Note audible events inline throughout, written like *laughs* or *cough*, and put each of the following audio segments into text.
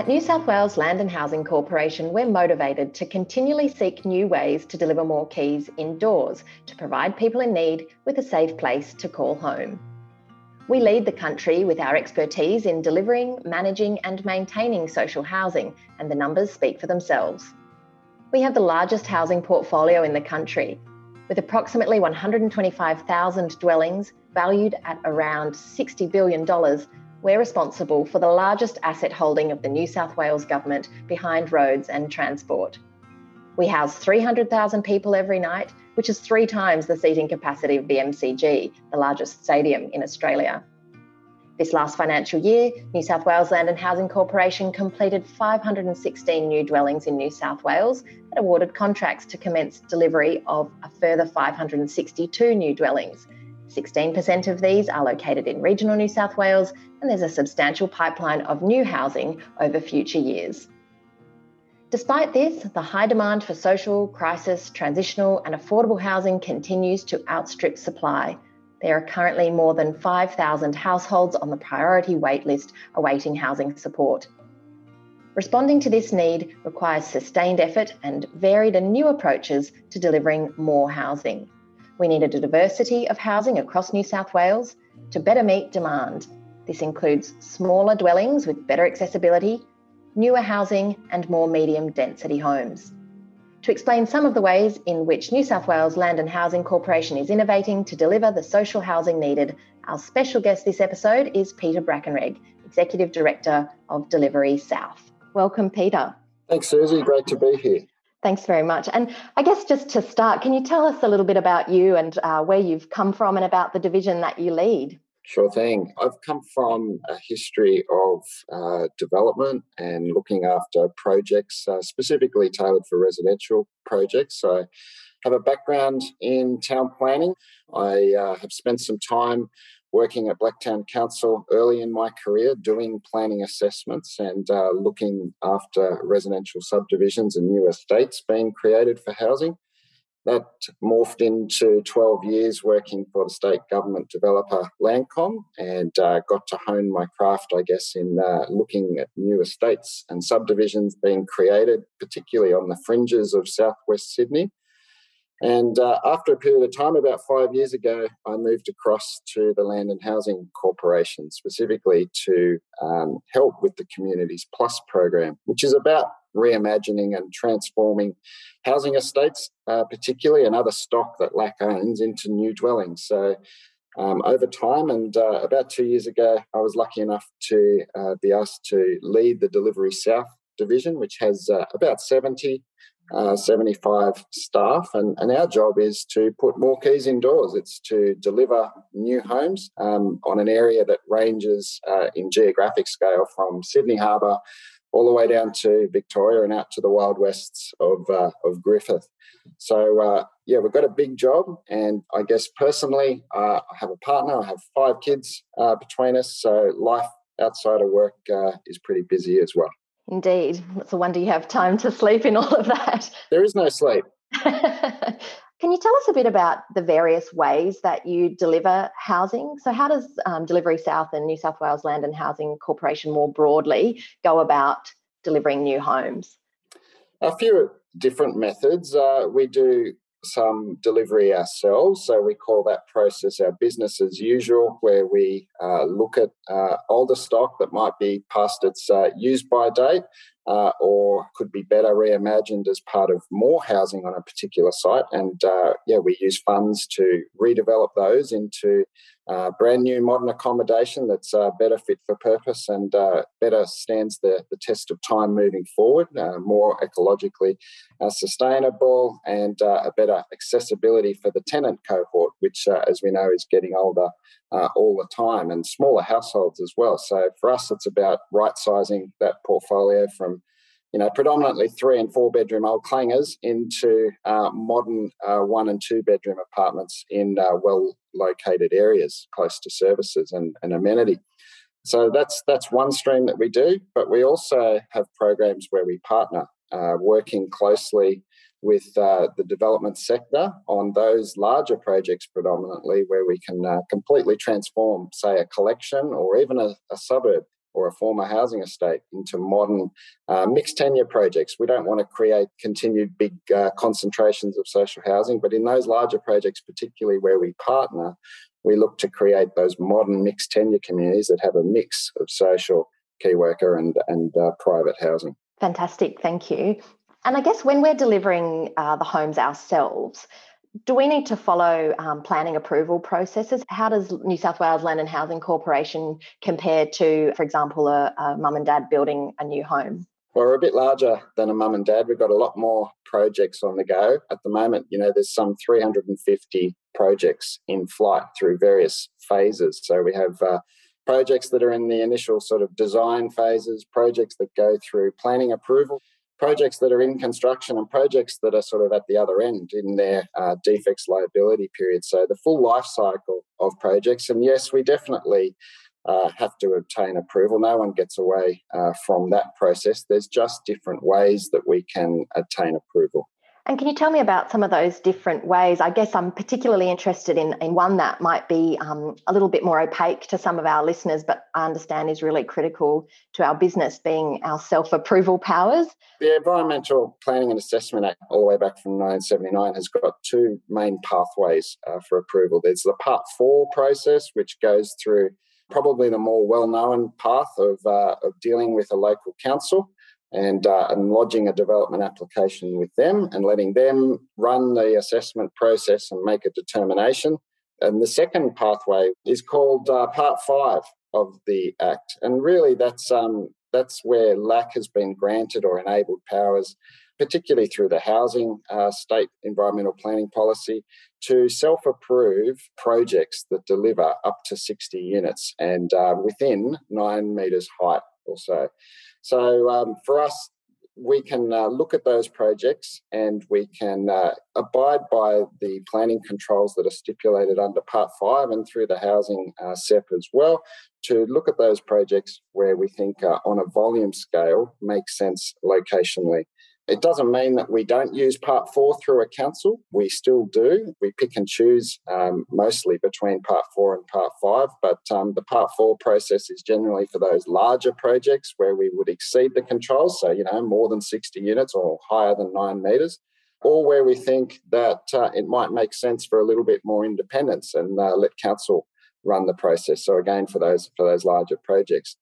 At New South Wales Land and Housing Corporation, we're motivated to continually seek new ways to deliver more keys indoors to provide people in need with a safe place to call home. We lead the country with our expertise in delivering, managing, and maintaining social housing, and the numbers speak for themselves. We have the largest housing portfolio in the country, with approximately 125,000 dwellings valued at around $60 billion we're responsible for the largest asset holding of the New South Wales Government behind roads and transport. We house 300,000 people every night, which is three times the seating capacity of the MCG, the largest stadium in Australia. This last financial year, New South Wales Land and Housing Corporation completed 516 new dwellings in New South Wales and awarded contracts to commence delivery of a further 562 new dwellings, 16% of these are located in regional New South Wales, and there's a substantial pipeline of new housing over future years. Despite this, the high demand for social, crisis, transitional, and affordable housing continues to outstrip supply. There are currently more than 5,000 households on the priority waitlist awaiting housing support. Responding to this need requires sustained effort and varied and new approaches to delivering more housing. We needed a diversity of housing across New South Wales to better meet demand. This includes smaller dwellings with better accessibility, newer housing, and more medium density homes. To explain some of the ways in which New South Wales Land and Housing Corporation is innovating to deliver the social housing needed, our special guest this episode is Peter Brackenreg, Executive Director of Delivery South. Welcome, Peter. Thanks, Susie. Great to be here. Thanks very much. And I guess just to start, can you tell us a little bit about you and uh, where you've come from and about the division that you lead? Sure thing. I've come from a history of uh, development and looking after projects uh, specifically tailored for residential projects. So, I have a background in town planning. I uh, have spent some time working at Blacktown Council early in my career, doing planning assessments and uh, looking after residential subdivisions and new estates being created for housing. That morphed into 12 years working for the state government developer Landcom and uh, got to hone my craft, I guess, in uh, looking at new estates and subdivisions being created, particularly on the fringes of southwest Sydney and uh, after a period of time, about five years ago, I moved across to the Land and Housing Corporation, specifically to um, help with the Communities Plus program, which is about reimagining and transforming housing estates, uh, particularly another stock that LAHC owns, into new dwellings. So um, over time. And uh, about two years ago, I was lucky enough to uh, be asked to lead the Delivery South division, which has uh, about 70 uh, 75 staff, and, and, our job is to put more keys indoors. It's to deliver new homes um, on an area that ranges uh, in geographic scale from Sydney Harbour all the way down to Victoria and out to the wild wests of, uh, of Griffith. So, uh, yeah, we've got a big job. And I guess personally, uh, I have a partner, I have five kids uh, between us. So, life outside of work is pretty busy as well. Indeed. It's a wonder you have time to sleep in all of that. There is no sleep. *laughs* Can you tell us a bit about the various ways that you deliver housing? So, how does um, Delivery South and New South Wales Land and Housing Corporation more broadly go about delivering new homes? A few different methods. Uh, we do some delivery ourselves. So we call that process our business as usual, where we uh, look at uh, older stock that might be past its uh, use by date uh, or could be better reimagined as part of more housing on a particular site. And uh, yeah, we use funds to redevelop those into uh, brand new modern accommodation that's uh, better fit for purpose and uh, better stands the, the test of time moving forward, uh, more ecologically uh, sustainable, and uh, a better accessibility for the tenant cohort, which, as we know, is getting older all the time, and smaller households as well. So for us, it's about right sizing that portfolio from you know, predominantly three and four bedroom old clangers into uh, modern uh, one and two bedroom apartments in uh, well located areas close to services and, and amenity. So that's that's one stream that we do, but we also have programs where we partner, uh, working closely with uh, the development sector on those larger projects predominantly where we can uh, completely transform, say, a collection or even a, a suburb or a former housing estate into modern uh, mixed tenure projects. We don't want to create continued big uh, concentrations of social housing, but in those larger projects, particularly where we partner, we look to create those modern mixed tenure communities that have a mix of social, key worker, and, and uh, private housing. Fantastic, thank you. And I guess when we're delivering uh, the homes ourselves, do we need to follow um, planning approval processes? How does New South Wales Land and Housing Corporation compare to, for example, a, a mum and dad building a new home? Well, we're a bit larger than a mum and dad. We've got a lot more projects on the go at the moment. You know, there's some 350 projects in flight through various phases. So we have uh, projects that are in the initial sort of design phases, projects that go through planning approval, projects that are in construction and projects that are sort of at the other end in their uh, defects liability period. So the full life cycle of projects. And yes, we definitely uh, have to obtain approval. No one gets away uh, from that process. There's just different ways that we can obtain approval. And can you tell me about some of those different ways? I guess I'm particularly interested in, in one that might be um, a little bit more opaque to some of our listeners, but I understand is really critical to our business, being our self approval powers. The Environmental Planning and Assessment Act, all the way back from 1979, has got two main pathways uh, for approval. There's the Part 4 process, which goes through probably the more well known path of, uh, of dealing with a local council and, uh, and lodging a development application with them and letting them run the assessment process and make a determination. And the second pathway is called uh, Part 5 of the Act. And really, that's, um, that's where LAHC has been granted or enabled powers, particularly through the housing uh, state environmental planning policy, to self approve projects that deliver up to 60 units and uh, within nine metres height or so. So um, for us, we can uh, look at those projects and we can uh, abide by the planning controls that are stipulated under Part 5 and through the housing uh, as well to look at those projects where we think uh, on a volume scale makes sense locationally. It doesn't mean that we don't use part four through a council. We still do. We pick and choose um, mostly between part four and part five, but um, the part four process is generally for those larger projects where we would exceed the controls, so, you know, more than 60 units or higher than nine metres, or where we think that uh, it might make sense for a little bit more independence and uh, let council run the process. So, again, for those, for those larger projects.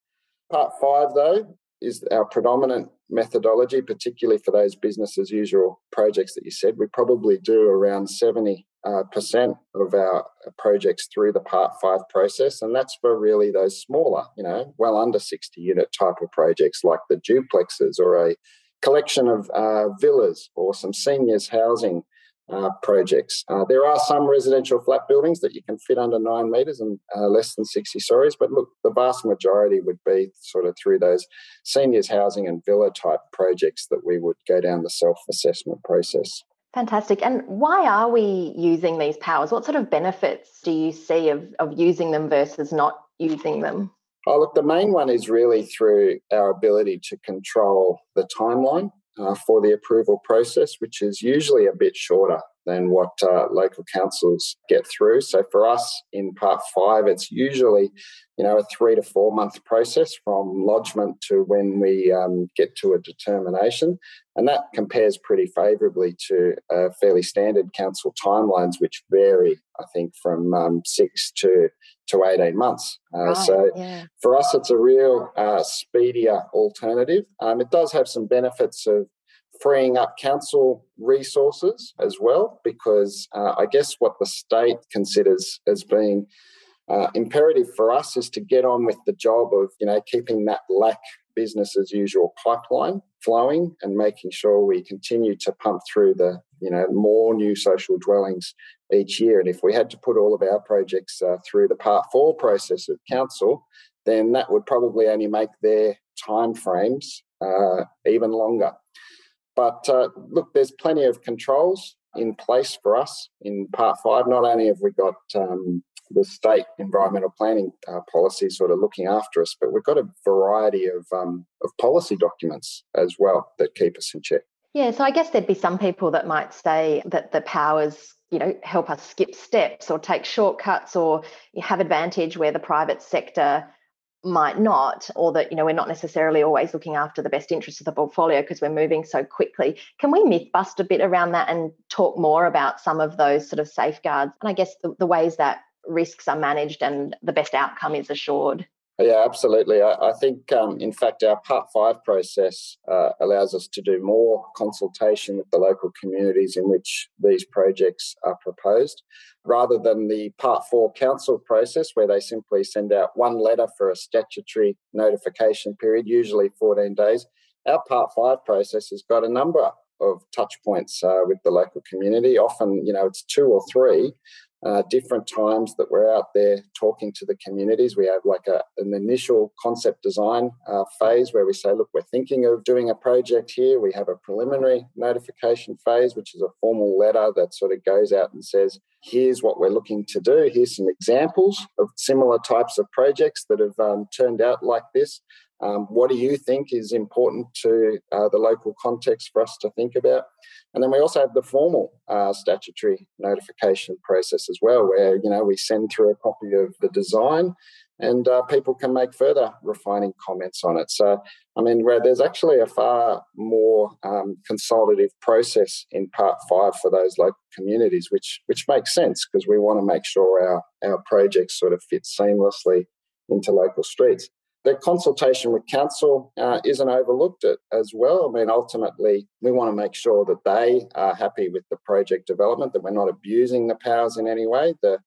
Part five, though, is our predominant methodology, particularly for those business as usual projects that you said. We probably do around 70 uh, percent of our projects through the Part 5 process, and that's for really those smaller, you know, well under 60 unit type of projects like the duplexes or a collection of uh, villas or some seniors housing uh, projects. Uh, there are some residential flat buildings that you can fit under nine metres and uh, less than 60 stories, but look, the vast majority would be sort of through those seniors housing and villa type projects that we would go down the self assessment process. Fantastic. And why are we using these powers? What sort of benefits do you see of, of using them versus not using them? Oh, look, the main one is really through our ability to control the timeline uh, for the approval process, which is usually a bit shorter than what uh, local councils get through. So for us in part five, it's usually, you know, a three to four month process from lodgement to when we um, get to a determination. And that compares pretty favourably to uh, fairly standard council timelines, which vary, I think, from um, six to to 18 months. Uh, right, so yeah. for us, it's a real uh, speedier alternative. Um, it does have some benefits of freeing up council resources as well, because uh, I guess what the state considers as being uh, imperative for us is to get on with the job of you know keeping that LAHC business as usual pipeline flowing and making sure we continue to pump through the you know more new social dwellings each year. And if we had to put all of our projects uh, through the Part Four process of council, then that would probably only make their timeframes uh, even longer. But uh, look, there's plenty of controls in place for us in Part 5. Not only have we got um, the state environmental planning uh, policy sort of looking after us, but we've got a variety of, um, of policy documents as well that keep us in check. Yeah, so I guess there'd be some people that might say that the powers, you know, help us skip steps or take shortcuts or have advantage where the private sector might not, or that you know we're not necessarily always looking after the best interests of the portfolio because we're moving so quickly. Can we myth bust a bit around that and talk more about some of those sort of safeguards and I guess the, the ways that risks are managed and the best outcome is assured? Yeah, absolutely. I, I think, um, in fact, our Part 5 process uh, allows us to do more consultation with the local communities in which these projects are proposed, rather than the Part 4 council process where they simply send out one letter for a statutory notification period, usually 14 days. Our Part 5 process has got a number of touch points uh, with the local community. Often, you know, it's two or three uh, different times that we're out there talking to the communities. We have like a, an initial concept design uh, phase where we say, look, we're thinking of doing a project here. We have a preliminary notification phase, which is a formal letter that sort of goes out and says, here's what we're looking to do. Here's some examples of similar types of projects that have um, turned out like this. Um, what do you think is important to uh, the local context for us to think about? And then we also have the formal uh, statutory notification process as well, where you know we send through a copy of the design, and uh, people can make further refining comments on it. So, I mean, where there's actually a far more um, consultative process in Part Five for those local communities, which which makes sense because we want to make sure our our projects sort of fit seamlessly into local streets the consultation with council uh, isn't overlooked as well. I mean, ultimately, we want to make sure that they are happy with the project development, that we're not abusing the powers in any way. The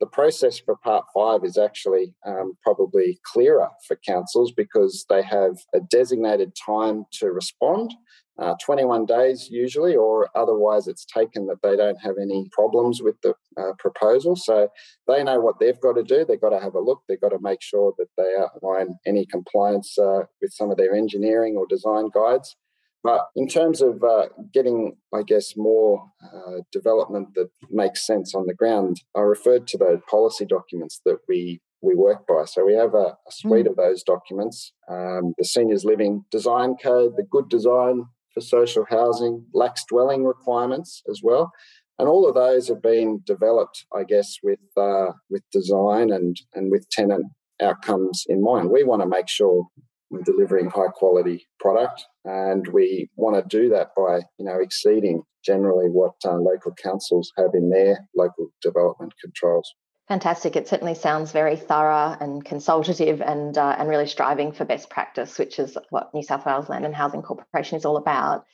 the process for part five is actually um, probably clearer for councils because they have a designated time to respond uh, 21 days usually, or otherwise it's taken that they don't have any problems with the uh, proposal. So they know what they've got to do. They've got to have a look. They've got to make sure that they outline any compliance uh, with some of their engineering or design guides. But in terms of uh, getting, I guess, more uh, development that makes sense on the ground, I referred to those policy documents that we we work by. So we have a, a suite mm. of those documents: um, the Seniors Living Design Code, the Good Design for social housing, LAHC's dwelling requirements as well. And all of those have been developed, I guess, with uh, with design and and with tenant outcomes in mind. We want to make sure we're delivering high quality product, and we want to do that by you know exceeding generally what uh, local councils have in their local development controls. Fantastic. It certainly sounds very thorough and consultative and, uh, and really striving for best practice, which is what New South Wales Land and Housing Corporation is all about.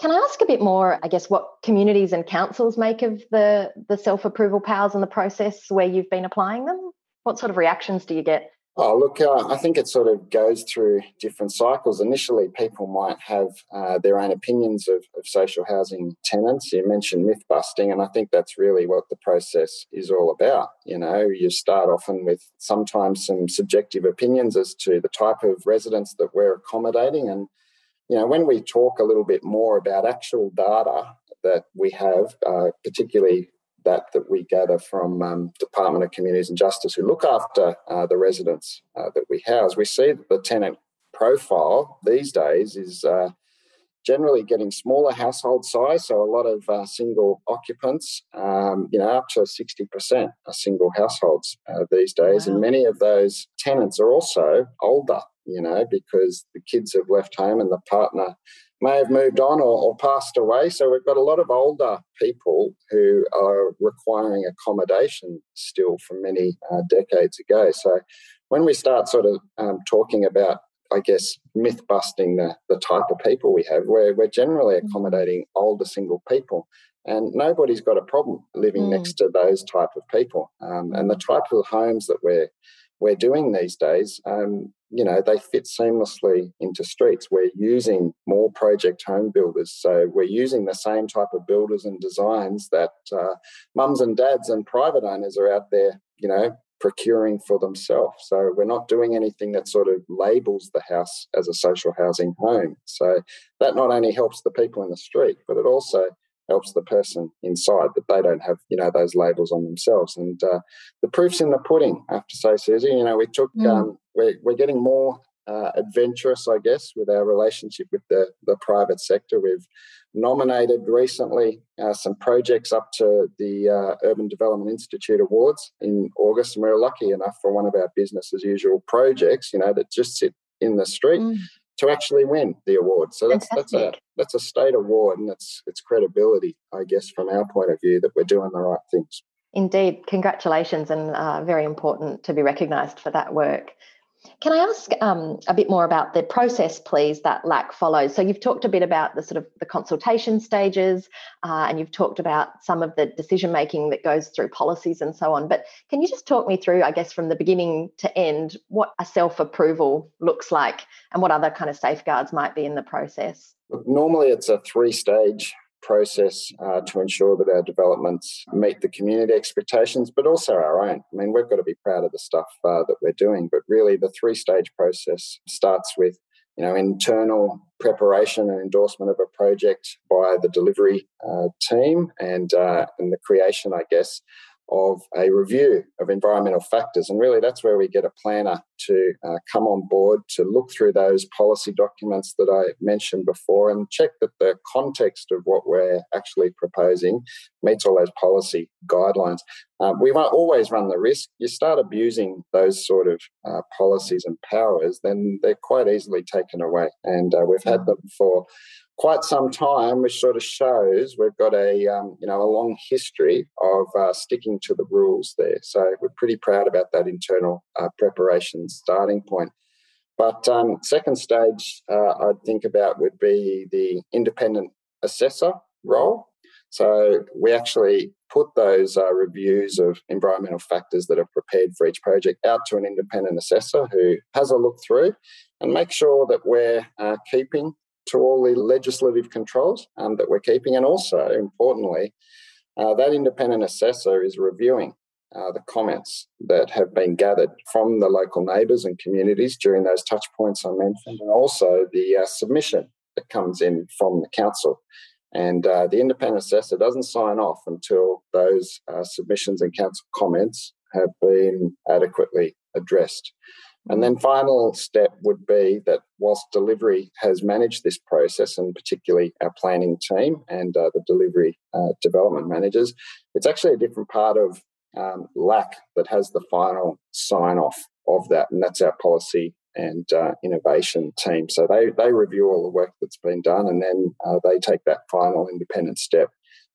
Can I ask a bit more, I guess, what communities and councils make of the, the self approval powers and the process where you've been applying them? What sort of reactions do you get? Oh, look, uh, I think it sort of goes through different cycles. Initially, people might have uh, their own opinions of, of, social housing tenants. You mentioned myth busting, and I think that's really what the process is all about. You know, you start often with sometimes some subjective opinions as to the type of residents that we're accommodating. And, you know, when we talk a little bit more about actual data that we have, uh, particularly that that we gather from um, Department of Communities and Justice, who look after uh, the residents uh, that we house, we see that the tenant profile these days is uh, generally getting smaller household size. So a lot of uh, single occupants, um, you know, up to sixty percent are single households uh, these days, wow. and many of those tenants are also older. You know, because the kids have left home and the partner may have moved on or, or, passed away. So we've got a lot of older people who are requiring accommodation still from many uh, decades ago. So when we start sort of um, talking about, I guess, myth busting the, the type of people we have, we're, we're generally mm. accommodating older single people. And nobody's got a problem living mm. next to those type of people. Um, and the type of homes that we're we're doing these days, um, you know, they fit seamlessly into streets. We're using more project home builders. So we're using the same type of builders and designs that uh, mums and dads and private owners are out there, you know, procuring for themselves. So we're not doing anything that sort of labels the house as a social housing home. So that not only helps the people in the street, but it also helps the person inside that they don't have you know those labels on themselves and uh, the proof's in the pudding i have to say susie you know we took mm. um, we're, we're getting more uh, adventurous, I guess, with our relationship with the, the private sector. We've nominated recently uh, some projects up to the uh, Urban Development Institute Awards in August, and we are lucky enough for one of our business as usual projects, you know, that just sit in the street. Mm. To actually win the award, so that's that's a that's a state award, and it's it's credibility, I guess, from our point of view that we're doing the right things. Indeed, congratulations, and uh, very important to be recognised for that work. Can I ask um, a bit more about the process, please, that LAHC follows? So you've talked a bit about the sort of the consultation stages, uh, and you've talked about some of the decision making that goes through policies and so on. But can you just talk me through, I guess, from the beginning to end, what a self approval looks like, and what other kind of safeguards might be in the process? Normally, it's a three stage process uh, to ensure that our developments meet the community expectations, but also our own. I mean, we've got to be proud of the stuff uh, that we're doing, but really the three stage process starts with you know, internal preparation and endorsement of a project by the delivery uh, team and uh, and the creation, I guess, of a review of environmental factors. And really, that's where we get a planner to uh, come on board to look through those policy documents that I mentioned before and check that the context of what we're actually proposing meets all those policy guidelines. Um, we won't always run the risk. You start abusing those sort of uh, policies and powers, then they're quite easily taken away. And uh, we've had them for quite some time, which sort of shows we've got a um, you know a long history of uh, sticking to the rules there. So we're pretty proud about that internal uh, preparation starting point. But um, second stage, uh, I'd think about would be the independent assessor role. So we actually put those uh, reviews of environmental factors that are prepared for each project out to an independent assessor who has a look through and make sure that we're uh, keeping to all the legislative controls um, that we're keeping. And also, importantly, uh, that independent assessor is reviewing uh, the comments that have been gathered from the local neighbours and communities during those touch points I mentioned, and also the uh, submission that comes in from the council. And uh, the independent assessor doesn't sign off until those uh, submissions and council comments have been adequately addressed. And then final step would be that whilst delivery has managed this process, and particularly our planning team and uh, the delivery uh, development managers, it's actually a different part of um, LAHC that has the final sign off of that, and that's our policy and uh, innovation team. So they they review all the work that's been done, and then uh, they take that final independent step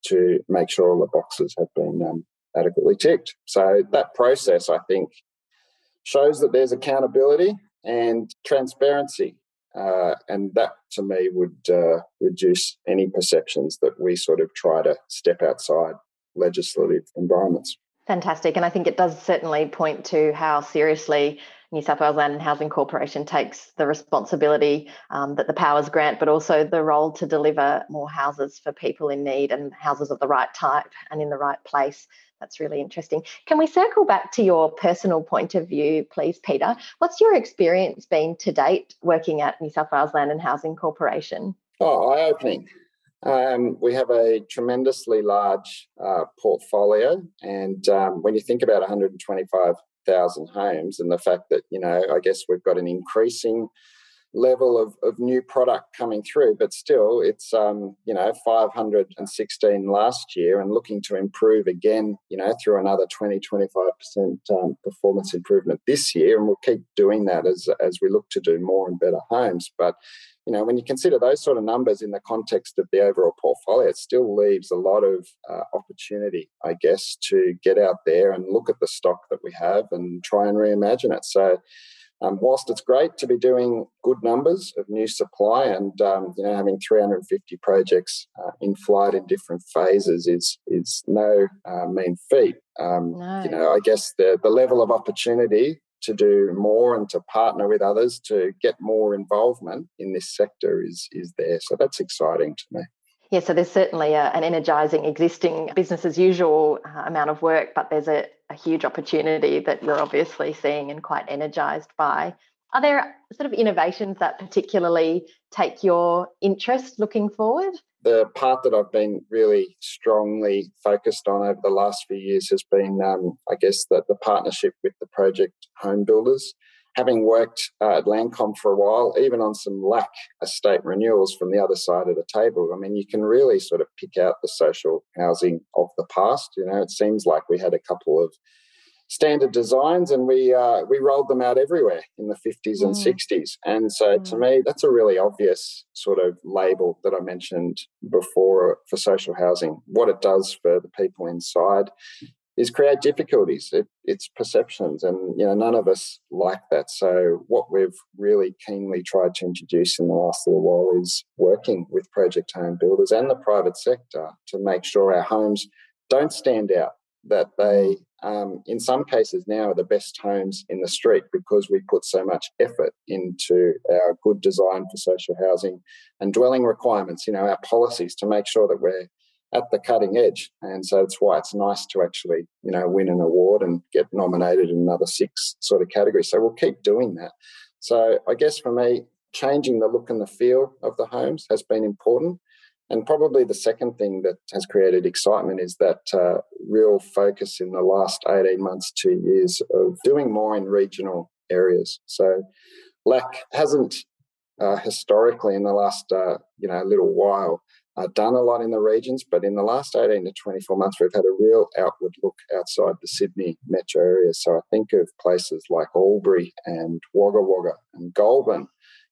to make sure all the boxes have been um, adequately ticked. So that process, I think, shows that there's accountability and transparency. Uh, and that to me would uh, reduce any perceptions that we sort of try to step outside legislative environments. Fantastic. And I think it does certainly point to how seriously New South Wales Land and Housing Corporation takes the responsibility um, that the powers grant, but also the role to deliver more houses for people in need and houses of the right type and in the right place that's really interesting. Can we circle back to your personal point of view, please, Peter? What's your experience been to date working at New South Wales Land and Housing Corporation? Oh, eye opening. Um, we have a tremendously large uh, portfolio, and um, when you think about 125,000 homes and the fact that, you know, I guess we've got an increasing level of, of new product coming through, but still it's um, you know 516 last year and looking to improve again, you know, through another 20 25% um, performance improvement this year, and we'll keep doing that as as we look to do more and better homes. But you know, when you consider those sort of numbers in the context of the overall portfolio, it still leaves a lot of uh, opportunity, I guess, to get out there and look at the stock that we have and try and reimagine it. So um, whilst it's great to be doing good numbers of new supply and um, you know having 350 projects uh, in flight in different phases is is no uh, mean feat. Um, no. You know, I guess the the level of opportunity to do more and to partner with others to get more involvement in this sector is is there. So that's exciting to me. Yeah, so there's certainly a, an energising existing business as usual uh, amount of work, but there's a, a huge opportunity that you're obviously seeing and quite energised by. Are there sort of innovations that particularly take your interest looking forward? The part that I've been really strongly focused on over the last few years has been, um, I guess, that the partnership with the project home builders having worked uh, at Landcom for a while, even on some LAHC estate renewals from the other side of the table, I mean, you can really sort of pick out the social housing of the past. You know, it seems like we had a couple of standard designs and we uh, we rolled them out everywhere in the 50s and mm. 60s and so mm. to me that's a really obvious sort of label that i mentioned before for social housing. What it does for the people inside is create difficulties. It, it's perceptions and you know none of us like that. So what we've really keenly tried to introduce in the last little while is working with project home builders and the private sector to make sure our homes don't stand out that they, um, in some cases now, are the best homes in the street because we put so much effort into our good design for social housing and dwelling requirements, you know, our policies to make sure that we're at the cutting edge. And so that's why it's nice to actually, you know, win an award and get nominated in another six sort of categories. So we'll keep doing that. So I guess for me, changing the look and the feel of the homes has been important. And probably the second thing that has created excitement is that uh, real focus in the last 18 months, two years of doing more in regional areas. So LAHC hasn't uh, historically in the last uh, you know little while uh, done a lot in the regions, but in the last 18 to 24 months, we've had a real outward look outside the Sydney metro area. So I think of places like Albury and Wagga Wagga and Goulburn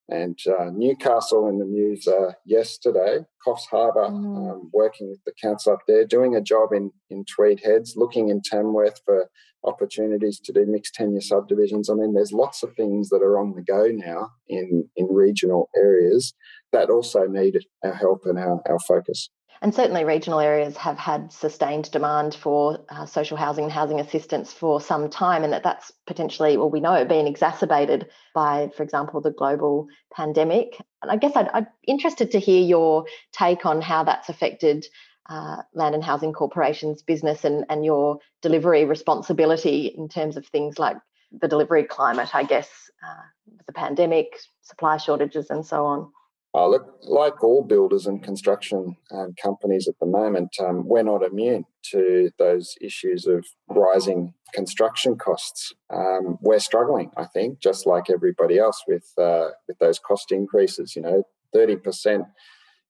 and uh, Newcastle in the news uh, yesterday, Coffs Harbour, mm. um, working with the council up there, doing a job in, in Tweed Heads, looking in Tamworth for opportunities to do mixed tenure subdivisions. I mean, there's lots of things that are on the go now in, in regional areas that also need our help and our, our focus. And certainly, regional areas have had sustained demand for uh, social housing and housing assistance for some time, and that that's potentially, well, we know, being exacerbated by, for example, the global pandemic. And I guess I'd, I'd interested to hear your take on how that's affected uh, Land and Housing Corporation's business and, and your delivery responsibility in terms of things like the delivery climate, I guess, uh, the pandemic, supply shortages, and so on. Oh, look, like all builders and construction um, companies at the moment, um, we're not immune to those issues of rising construction costs. Um, we're struggling, I think, just like everybody else with uh, with those cost increases. You know, thirty percent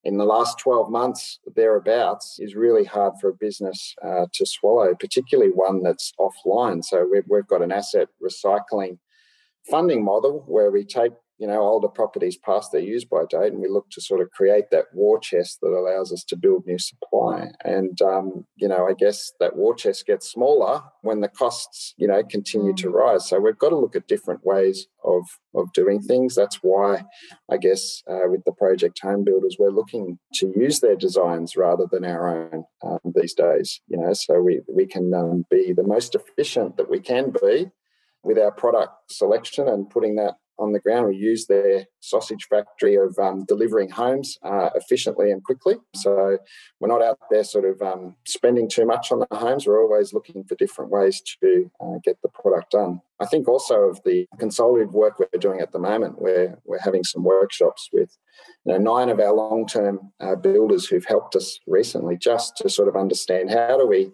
in the last twelve months, thereabouts, is really hard for a business uh, to swallow, particularly one that's offline. So we've, we've got an asset recycling funding model where we take you know, older properties past their use by date, and we look to sort of create that war chest that allows us to build new supply. And um, you know, I guess that war chest gets smaller when the costs, you know, continue to mm. rise. So we've got to look at different ways of of doing things. That's why, I guess, uh, with the project home builders, we're looking to use their designs rather than our own um, these days. You know, so we we can um, be the most efficient that we can be with our product selection and putting that on the ground. We use their sausage factory of um, delivering homes uh, efficiently and quickly. So we're not out there sort of um, spending too much on the homes. We're always looking for different ways to uh, get the product done. I think also of the consultative work we're doing at the moment, where we're having some workshops with you know, nine of our long-term uh, builders who've helped us recently, just to sort of understand how do we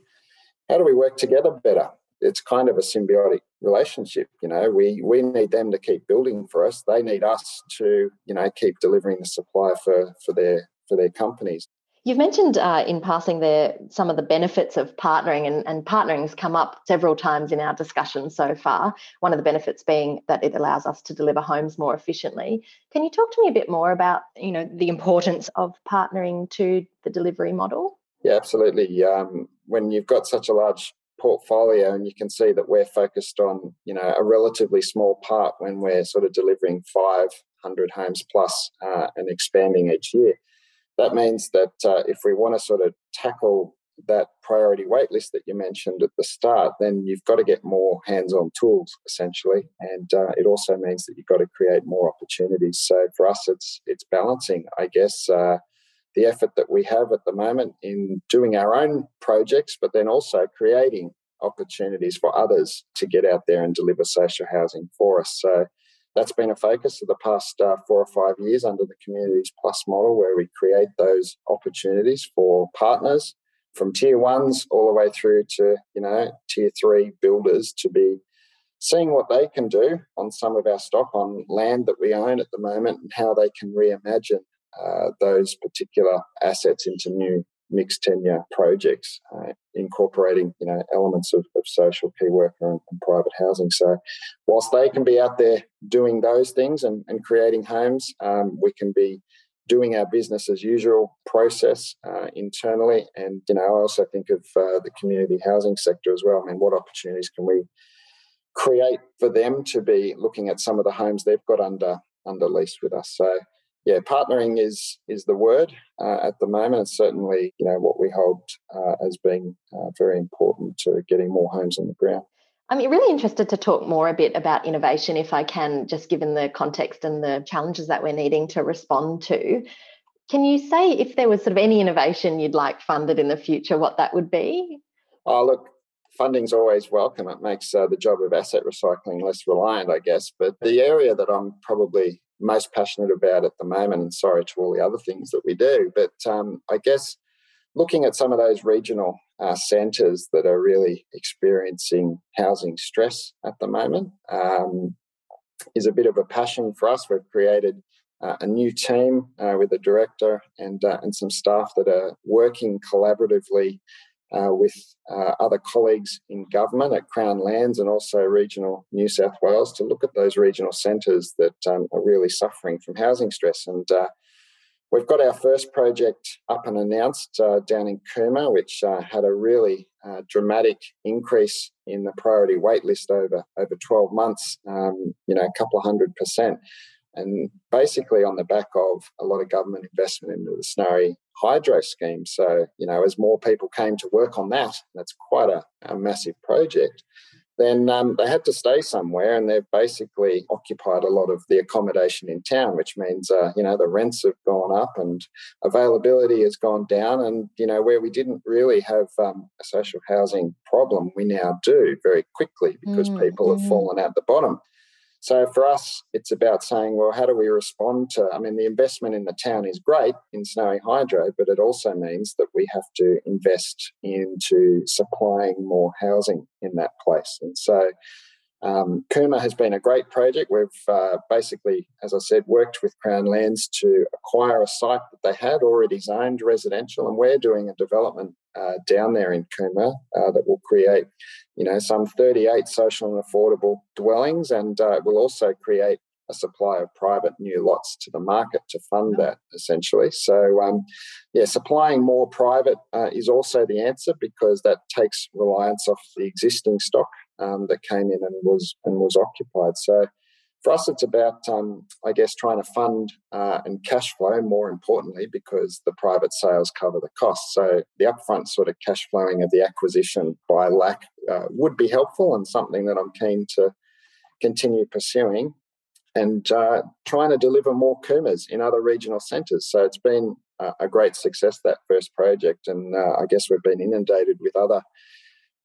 how do we work together better it's kind of a symbiotic relationship. You know, we we need them to keep building for us. They need us to, you know, keep delivering the supply for for their for their companies. You've mentioned uh, in passing there some of the benefits of partnering, and, and partnering's come up several times in our discussion so far. One of the benefits being that it allows us to deliver homes more efficiently. Can you talk to me a bit more about, you know, the importance of partnering to the delivery model? Yeah, absolutely. Um, when you've got such a large portfolio and you can see that we're focused on you know a relatively small part when we're sort of delivering 500 homes plus uh, and expanding each year. That means that uh, if we want to sort of tackle that priority wait list that you mentioned at the start then you've got to get more hands-on tools essentially and uh, it also means that you've got to create more opportunities. So for us it's it's balancing i guess uh, the effort that we have at the moment in doing our own projects, but then also creating opportunities for others to get out there and deliver social housing for us. So that's been a focus of the past uh, four or five years under the Communities Plus model, where we create those opportunities for partners from tier ones all the way through to you know tier three builders to be seeing what they can do on some of our stock on land that we own at the moment and how they can reimagine uh, those particular assets into new mixed tenure projects, uh, incorporating you know elements of, of social key worker and, and, private housing. So, whilst they can be out there doing those things and, and creating homes, um, we can be doing our business as usual process uh, internally. And you know, I also think of uh, the community housing sector as well. I mean, what opportunities can we create for them to be looking at some of the homes they've got under under lease with us? So yeah, partnering is is the word uh, at the moment. It's certainly you know what we hold uh, as being uh, very important to getting more homes on the ground. I'm really interested to talk more a bit about innovation, if I can, just given the context and the challenges that we're needing to respond to. Can you say if there was sort of any innovation you'd like funded in the future, what that would be? Oh, look, funding's always welcome. It makes uh, the job of asset recycling less reliant, I guess. But the area that I'm probably most passionate about at the moment. And sorry to all the other things that we do, but um, I guess looking at some of those regional uh, centres that are really experiencing housing stress at the moment um, is a bit of a passion for us. We've created uh, a new team uh, with a director and uh, and some staff that are working collaboratively uh, with uh, other colleagues in government at Crown Lands and also regional New South Wales to look at those regional centres that um, are really suffering from housing stress. And uh, we've got our first project up and announced uh, down in Cooma, which uh, had a really uh, dramatic increase in the priority wait list over over 12 months. Um, you know, a couple of hundred percent and basically on the back of a lot of government investment into the Snowy hydro scheme. So, you know, as more people came to work on that, that's quite a, a massive project, then um, they had to stay somewhere and they've basically occupied a lot of the accommodation in town, which means, uh, you know, the rents have gone up and availability has gone down. And, you know, where we didn't really have um, a social housing problem, we now do very quickly because mm, people have mm-hmm. fallen out the bottom. So for us, it's about saying, well, how do we respond to? I mean, the investment in the town is great in Snowy Hydro, but it also means that we have to invest into supplying more housing in that place. And so um, Cooma has been a great project. We've uh, basically, as I said, worked with Crown Lands to acquire a site that they had already zoned residential, and we're doing a development uh, down there in Cooma uh, that will create, you know, some 38 social and affordable dwellings, and uh, will also create a supply of private new lots to the market to fund that essentially. So, um, yeah, supplying more private uh, is also the answer because that takes reliance off the existing stock um, that came in and was and was occupied. So for us, it's about, um, I guess, trying to fund uh, and cash flow more importantly, because the private sales cover the costs. So the upfront sort of cash flowing of the acquisition by LAHC uh, would be helpful and something that I'm keen to continue pursuing and uh, trying to deliver more Coomas in other regional centres. So it's been a great success, that first project. And uh, I guess we've been inundated with other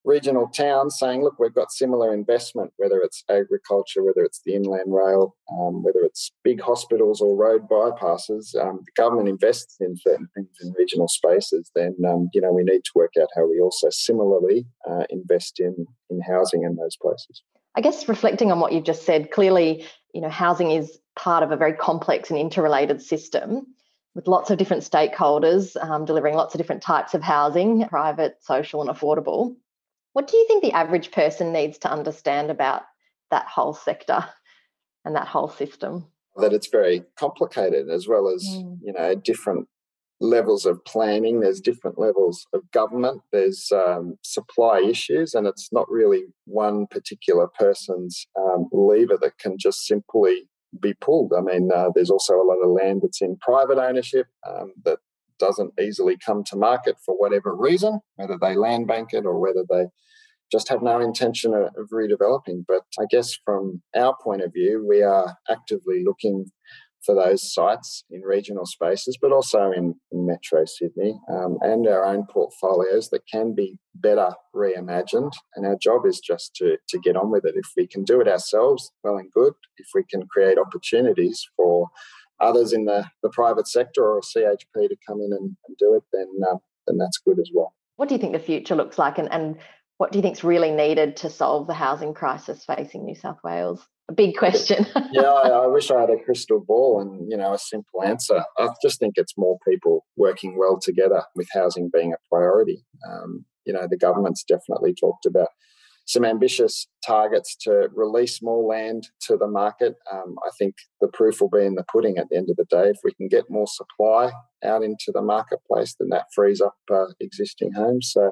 regional towns saying, look, we've got similar investment, whether it's agriculture, whether it's the inland rail, um, whether it's big hospitals or road bypasses, um, the government invests in certain things in regional spaces, then, um, you know, we need to work out how we also similarly uh, invest in, in housing in those places. I guess reflecting on what you've just said, clearly, you know, housing is part of a very complex and interrelated system with lots of different stakeholders um, delivering lots of different types of housing, private, social, and affordable. What do you think the average person needs to understand about that whole sector and that whole system? That it's very complicated, as well as mm. you know different levels of planning. There's different levels of government. There's um, supply issues, and it's not really one particular person's um, lever that can just simply be pulled. I mean, uh, there's also a lot of land that's in private ownership um, that doesn't easily come to market for whatever reason, whether they land bank it or whether they just have no intention of, of redeveloping. But I guess from our point of view, we are actively looking for those sites in regional spaces, but also in, in Metro Sydney um, and our own portfolios that can be better reimagined. And our job is just to, to get on with it. If we can do it ourselves, well and good. If we can create opportunities for others in the, the private sector or CHP to come in and, and do it, then, uh, then that's good as well. What do you think the future looks like? And, and What do you think is really needed to solve the housing crisis facing New South Wales? A big question. yeah, *laughs* I, I, wish I had a crystal ball and you know a simple answer. I just think it's more people working well together with housing being a priority. Um, you know, the government's definitely talked about some ambitious targets to release more land to the market. Um, I think the proof will be in the pudding at the end of the day. If we can get more supply out into the marketplace, then that frees up uh, existing homes. So,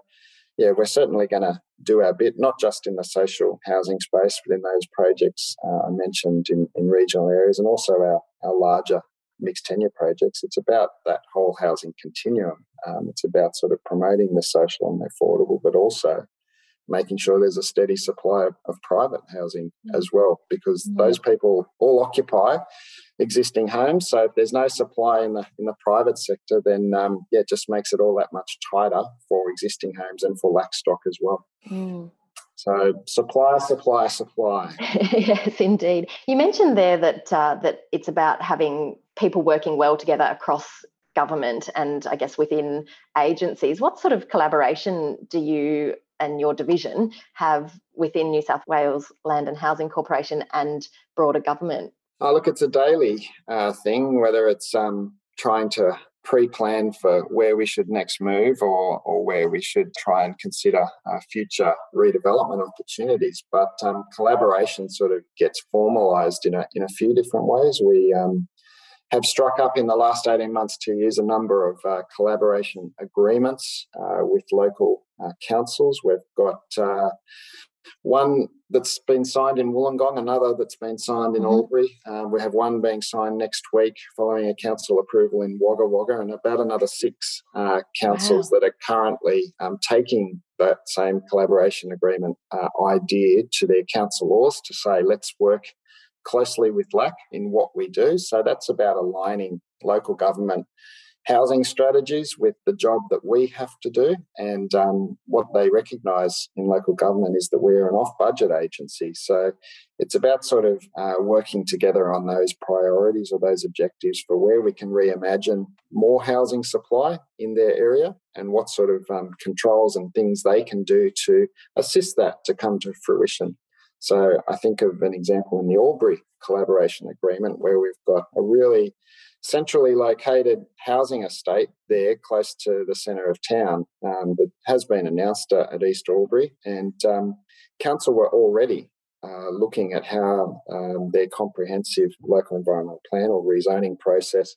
yeah, we're certainly going to do our bit, not just in the social housing space, but in those projects uh, I mentioned in, in regional areas and also our, our larger mixed tenure projects. It's about that whole housing continuum. Um, it's about sort of promoting the social and the affordable, but also making sure there's a steady supply of, of private housing mm. as well, because mm. those people all occupy existing homes. So if there's no supply in the in the private sector, then um, yeah, it just makes it all that much tighter for existing homes and for LAHC stock as well. Mm. So supply, supply, supply. *laughs* yes, indeed. You mentioned there that uh, that it's about having people working well together across government and I guess within agencies. What sort of collaboration do you and your division have within New South Wales Land and Housing Corporation and broader government? Oh, look, it's a daily uh, thing, whether it's um, trying to pre-plan for where we should next move or, or where we should try and consider uh, future redevelopment opportunities. But um, collaboration sort of gets formalised in a, in a few different ways. We um, have struck up in the last 18 months, two years, a number of uh, collaboration agreements uh, with local uh, councils. We've got uh, one that's been signed in Wollongong, another that's been signed in mm-hmm. Albury. Uh, we have one being signed next week following a council approval in Wagga Wagga, and about another six uh, councils wow. that are currently um, taking that same collaboration agreement idea to their council laws to say, let's work closely with LAHC in what we do. So that's about aligning local government housing strategies with the job that we have to do. And um, what they recognise in local government is that we're an off budget agency. So it's about sort of uh, working together on those priorities or those objectives for where we can reimagine more housing supply in their area and what sort of um, controls and things they can do to assist that to come to fruition. So I think of an example in the Albury collaboration agreement where we've got a really centrally located housing estate there close to the centre of town um, that has been announced at East Albury. And um, council were already uh, looking at how um, their comprehensive local environmental plan or rezoning process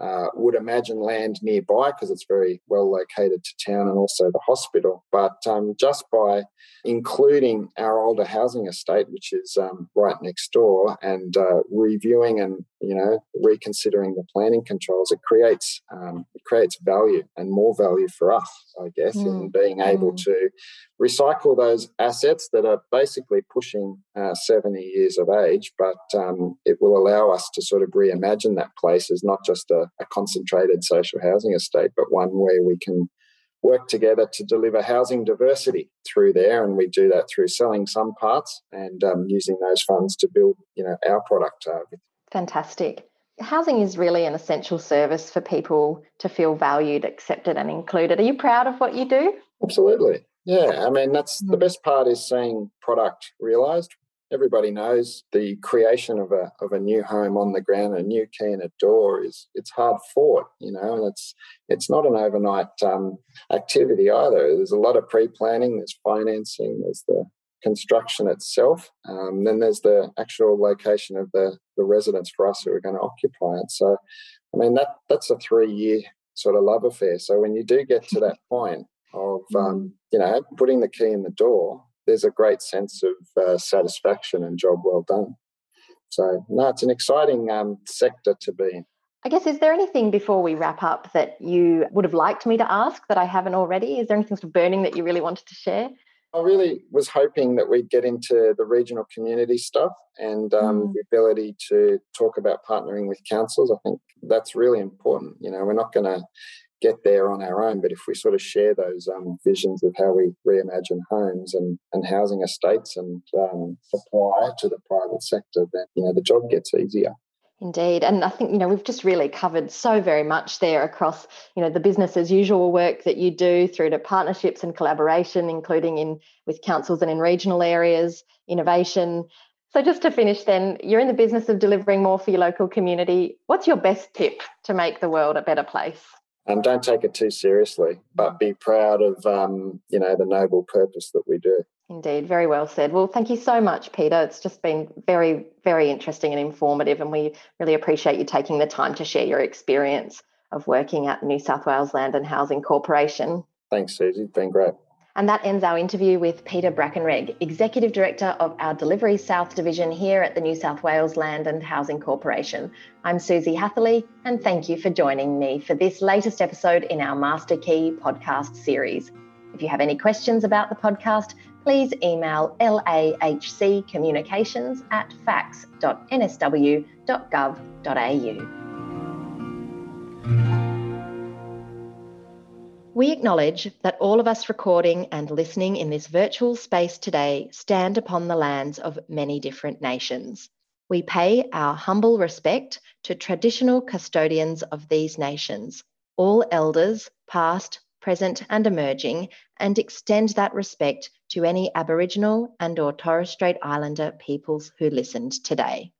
uh, would imagine land nearby because it's very well located to town and also the hospital. But um, just by including our older housing estate, which is um, right next door, and uh, reviewing and you know reconsidering the planning controls, it creates um, it creates value and more value for us, I guess, mm. in being able mm. to recycle those assets that are basically pushing uh, 70 years of age, but um, it will allow us to sort of reimagine that place as not just a, a concentrated social housing estate, but one where we can work together to deliver housing diversity through there, and we do that through selling some parts and um, using those funds to build, you know, our product. Uh, Fantastic. Housing is really an essential service for people to feel valued, accepted, and included. Are you proud of what you do? Absolutely. Yeah, I mean that's the mm. best part is seeing product realised everybody knows the creation of a of a new home on the ground, a new key and a door is it's hard fought, you know, and it's it's not an overnight um, activity either. There's a lot of pre planning, there's financing, there's the construction itself, um, then there's the actual location of the the residents for us who are going to occupy it. So, I mean that that's a three year sort of love affair. So when you do get to that point of um, mm. you know putting the key in the door there's a great sense of uh, satisfaction and job well done. So, no, it's an exciting um, sector to be in. I guess, is there anything before we wrap up that you would have liked me to ask that I haven't already? Is there anything sort of burning that you really wanted to share? I really was hoping that we'd get into the regional community stuff and um, mm. the ability to talk about partnering with councils. I think that's really important. You know, we're not going to get there on our own. But if we sort of share those um, visions of how we reimagine homes and, and housing estates and um, supply to the private sector, then you know the job gets easier. Indeed. And I think, you know, we've just really covered so very much there across, you know, the business as usual work that you do through to partnerships and collaboration, including in with councils and in regional areas, innovation. So just to finish then, you're in the business of delivering more for your local community. What's your best tip to make the world a better place? And don't take it too seriously, but be proud of, um, you know, the noble purpose that we do. Indeed, very well said. Well, thank you so much, Peter. It's just been very, very interesting and informative, and we really appreciate you taking the time to share your experience of working at New South Wales Land and Housing Corporation. Thanks, Susie. It's been great. And that ends our interview with Peter Brackenreg, Executive Director of our Delivery South Division here at the New South Wales Land and Housing Corporation. I'm Susie Hatherley, and thank you for joining me for this latest episode in our Master Key podcast series. If you have any questions about the podcast, please email lahccommunications at facs.nsw.gov.au. We acknowledge that all of us recording and listening in this virtual space today stand upon the lands of many different nations. We pay our humble respect to traditional custodians of these nations, all elders, past, present and emerging, and extend that respect to any Aboriginal and or Torres Strait Islander peoples who listened today.